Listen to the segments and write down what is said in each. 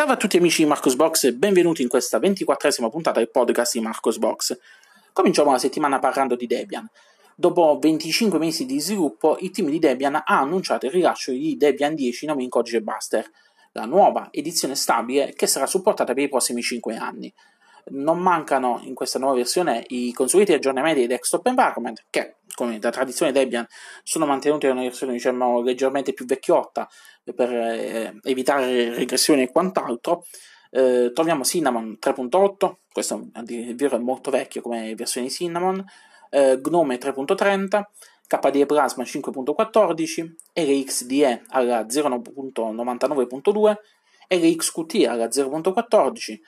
Salve a tutti amici di Marcos Box e benvenuti in questa ventiquattresima puntata del podcast di Marcos Box. Cominciamo la settimana parlando di Debian. Dopo 25 mesi di sviluppo, il team di Debian ha annunciato il rilascio di Debian 10 nome in codice Buster, la nuova edizione stabile che sarà supportata per i prossimi 5 anni. Non mancano in questa nuova versione i consueti aggiornamenti di desktop environment che, come da tradizione Debian, sono mantenuti in una versione diciamo, leggermente più vecchiotta per eh, evitare regressioni e quant'altro. Eh, troviamo Cinnamon 3.8, questo a dire è molto vecchio come versione di Cinnamon, eh, Gnome 3.30, KDE Plasma 5.14, RxDE alla 0.99.2, RxQt alla 0.14,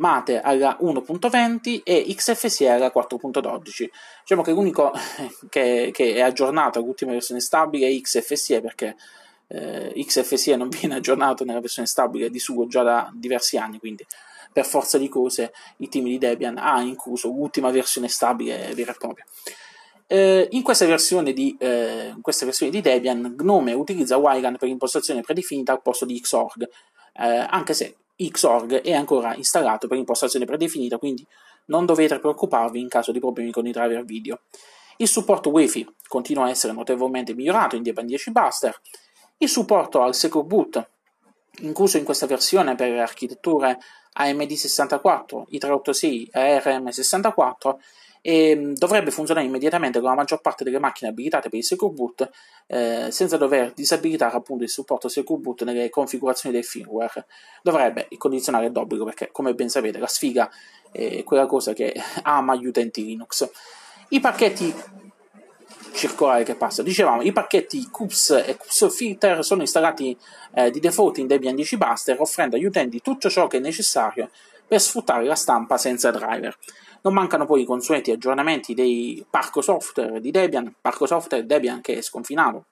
Mate alla 1.20 e XFCE alla 4.12. Diciamo che l'unico che, che è aggiornato all'ultima versione stabile è XFCE perché eh, XFCE non viene aggiornato nella versione stabile di suo già da diversi anni, quindi per forza di cose il team di Debian ha incluso l'ultima versione stabile vera e propria. Eh, in, questa versione di, eh, questa versione di Debian Gnome utilizza Wayland per impostazione predefinita al posto di Xorg, eh, anche se Xorg è ancora installato per impostazione predefinita, quindi non dovete preoccuparvi in caso di problemi con i driver video. Il supporto Wi-Fi continua a essere notevolmente migliorato in Debian 10 Buster. Il supporto al Secure Boot, incluso in questa versione per architetture AMD64, i386 e ARM64, e mm, dovrebbe funzionare immediatamente con la maggior parte delle macchine abilitate per il Secure Boot eh, senza dover disabilitare appunto il supporto Secure Boot nelle configurazioni del firmware. Dovrebbe condizionare d'obbligo perché come ben sapete la sfiga è quella cosa che ama gli utenti Linux. I pacchetti circolare che passa. Dicevamo i pacchetti CUPS e CUPS Filter sono installati eh, di default in Debian 10 Buster offrendo agli utenti tutto ciò che è necessario per sfruttare la stampa senza driver non mancano poi i consueti aggiornamenti dei parco software di Debian, parco software Debian che è sconfinato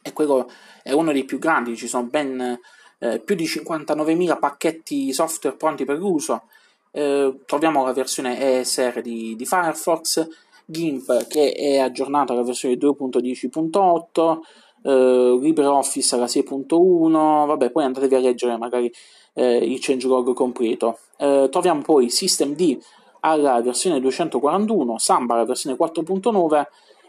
e quello è uno dei più grandi, ci sono ben eh, più di 59.000 pacchetti software pronti per uso. Eh, troviamo la versione ESR di, di, Firefox, GIMP che è aggiornato alla versione 2.10.8, eh, LibreOffice alla 6.1, vabbè poi andatevi a leggere magari eh, il changelog completo. Eh, troviamo poi Systemd alla versione 241, Samba alla versione 4.9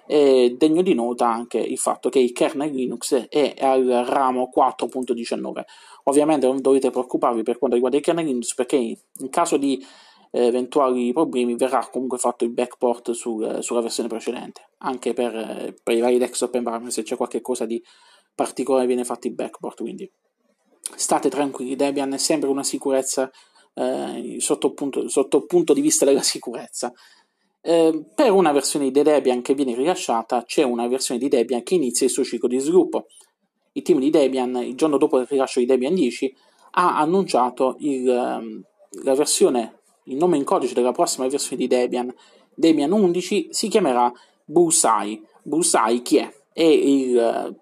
e degno di nota anche il fatto che il kernel Linux è al ramo 4.19. Ovviamente non dovete preoccuparvi per quanto riguarda il kernel Linux perché in caso di eh, eventuali problemi verrà comunque fatto il backport sul, sulla versione precedente, anche per, per i vari desktop environment se c'è qualche cosa di particolare viene fatto il backport, quindi state tranquilli, Debian è sempre una sicurezza eh, sotto, punto, sotto punto di vista della sicurezza. Eh, per una versione di Debian che viene rilasciata c'è una versione di Debian che inizia il suo ciclo di sviluppo. Il team di Debian, il giorno dopo il rilascio di Debian 10, ha annunciato il, ehm, la versione, il nome in codice della prossima versione di Debian, Debian 11, si chiamerà Bullseye. Bullseye chi è? È il,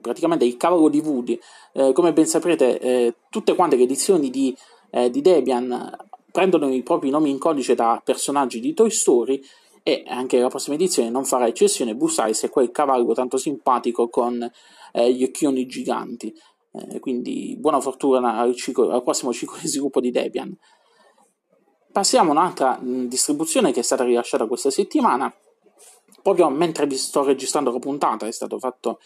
praticamente il cavolo di Woody. Eh, come ben saprete, eh, tutte quante le edizioni di eh, di Debian prendono i propri nomi in codice da personaggi di Toy Story e anche la prossima edizione non farà eccezione. Busais è quel cavallo tanto simpatico con eh, gli occhioni giganti. Eh, quindi buona fortuna al, ciclo, al, prossimo ciclo di sviluppo di Debian. Passiamo a un'altra mh, distribuzione che è stata rilasciata questa settimana. Proprio mentre vi sto registrando la puntata è stato fatto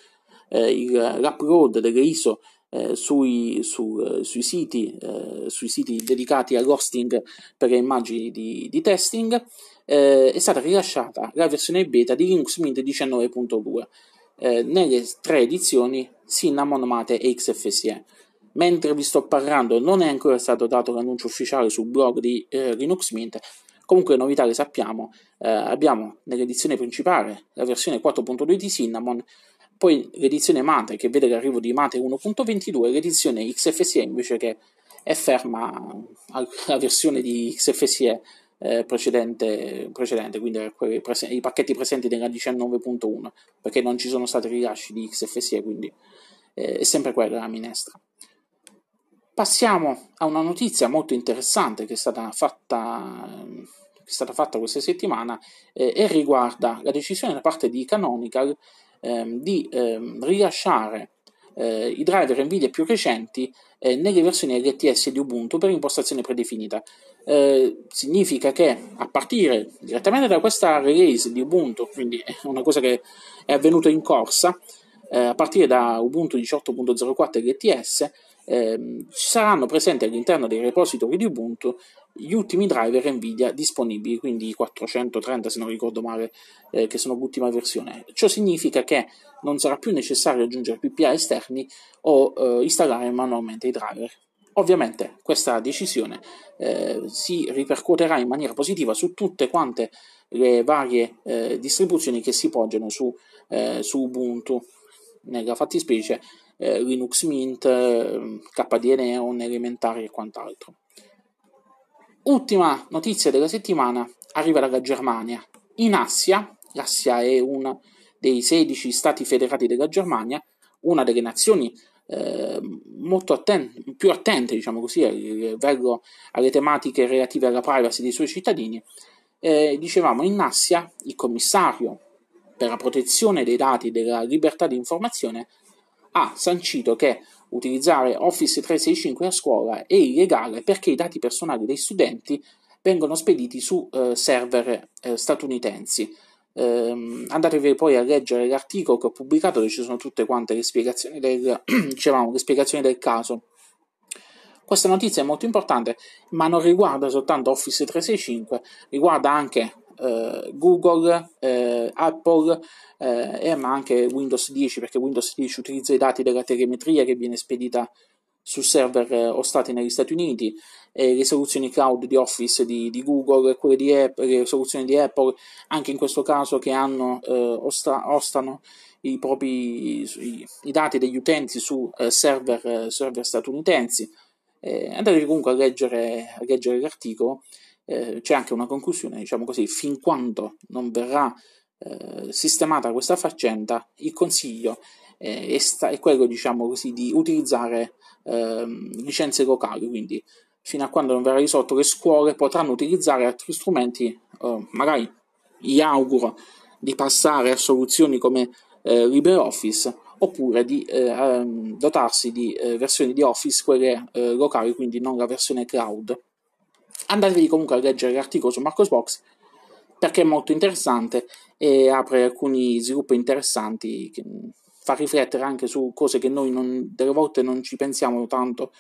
eh, il, l'upload delle ISO eh, sui, su, eh, sui, siti, eh, sui, siti, dedicati all'hosting per le immagini di, di testing, eh, è stata rilasciata la versione beta di Linux Mint 19.2 eh, nelle tre edizioni Cinnamon, Mate e XFCE. Mentre vi sto parlando non è ancora stato dato l'annuncio ufficiale sul blog di Linux Mint, Comunque, novità le sappiamo, eh, abbiamo nell'edizione principale la versione 4.2 di Cinnamon poi l'edizione Mate che vede l'arrivo di Mate 1.22 e l'edizione XFCE invece che è ferma alla versione di XFCE eh, precedente, precedente, quindi i pacchetti presenti nella 19.1 perché non ci sono stati rilasci di XFCE quindi eh, è sempre quella la minestra. Passiamo a una notizia molto interessante che è stata fatta, che è stata fatta questa settimana eh, e riguarda la decisione da parte di Canonical ehm, di ehm, rilasciare eh, i driver NVIDIA più recenti eh, nelle versioni LTS di Ubuntu per impostazione predefinita. Eh, significa che a partire direttamente da questa release di Ubuntu, quindi è una cosa che è avvenuta in corsa, eh, a partire da Ubuntu 18.04 LTS, eh, ci saranno presenti all'interno dei repository di Ubuntu gli ultimi driver Nvidia disponibili, quindi i 430 se non ricordo male, eh, che sono l'ultima versione. Ciò significa che non sarà più necessario aggiungere PPA esterni o eh, installare manualmente i driver. Ovviamente questa decisione eh, si ripercuoterà in maniera positiva su tutte quante le varie eh, distribuzioni che si poggiano su, eh, su Ubuntu, nella fattispecie eh, Linux Mint, KDE Neon, Elementari e quant'altro. Ultima notizia della settimana arriva dalla Germania. In Assia, l'Assia è uno dei 16 stati federati della Germania, una delle nazioni eh, molto attente, più attente, diciamo così, verso alle tematiche relative alla privacy dei suoi cittadini. Eh, dicevamo, in Assia il commissario per la protezione dei dati e della libertà di informazione ha sancito che utilizzare Office 365 a scuola è illegale perché i dati personali dei studenti vengono spediti su eh, server eh, statunitensi. Eh, andatevi poi a leggere l'articolo che ho pubblicato dove ci sono tutte quante le spiegazioni del, dicevamo, le spiegazioni del caso. Questa notizia è molto importante, ma non riguarda soltanto Office 365, riguarda anche eh, Google, eh, Apple eh, e ma anche Windows 10 perché Windows 10 utilizza i dati della telemetria che viene spedita su server eh, ostati negli Stati Uniti, e le soluzioni cloud di Office di, di Google, quelle di Apple, le soluzioni di Apple, anche in questo caso che hanno, eh, osta, ostano i propri i, i, dati degli utenti su eh, server, eh, server statunitensi. Eh, andatevi comunque a leggere, a leggere l'articolo eh, c'è anche una conclusione, diciamo così, fin quando non verrà eh, sistemata questa faccenda, il consiglio eh, è, sta- è, quello, diciamo così, di utilizzare ehm, licenze locali, quindi fino a quando non verrà risolto le scuole potranno utilizzare altri strumenti, magari gli auguro di passare a soluzioni come eh, LibreOffice oppure di eh, ehm, dotarsi di eh, versioni di Office, quelle locali, quindi non la versione cloud. Andatevi comunque a leggere l'articolo su Marcosbox perché è molto interessante e apre alcuni sviluppi interessanti che fa riflettere anche su cose che noi non, delle volte non ci pensiamo tanto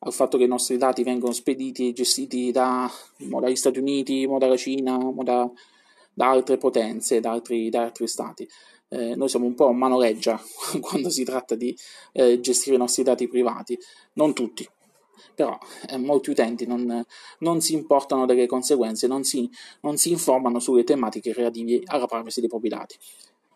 al fatto che i nostri dati vengono spediti e gestiti da, dagli Stati Uniti, dalla Cina, da, da altre potenze, da altri, da altri stati. Eh, noi siamo un po' manoleggia quando si tratta di eh, gestire i nostri dati privati, non tutti, però eh, molti utenti non, non, si importano delle conseguenze, non si, non si informano sulle tematiche relative alla privacy dei propri dati.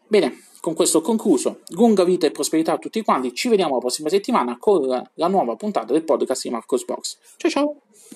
Bene, con questo ho concluso. Lunga vita e prosperità a tutti quanti. Ci vediamo la prossima settimana con la, la nuova puntata del podcast di Marcos Box. Ciao ciao!